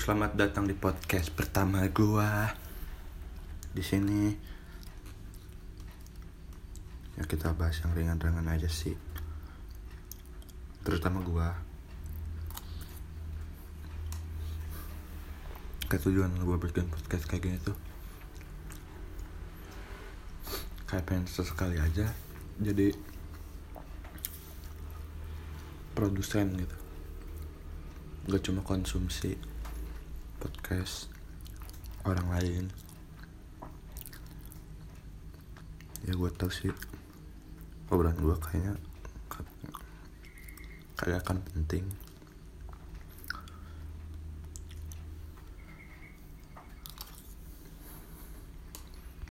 selamat datang di podcast pertama gua. Di sini ya kita bahas yang ringan-ringan aja sih. Terutama gua. Kayak tujuan gua bikin podcast kayak gini tuh kayak pengen sesekali aja jadi produsen gitu gak cuma konsumsi podcast orang lain. Ya gue tau sih. Obrolan gue kayaknya kayak akan penting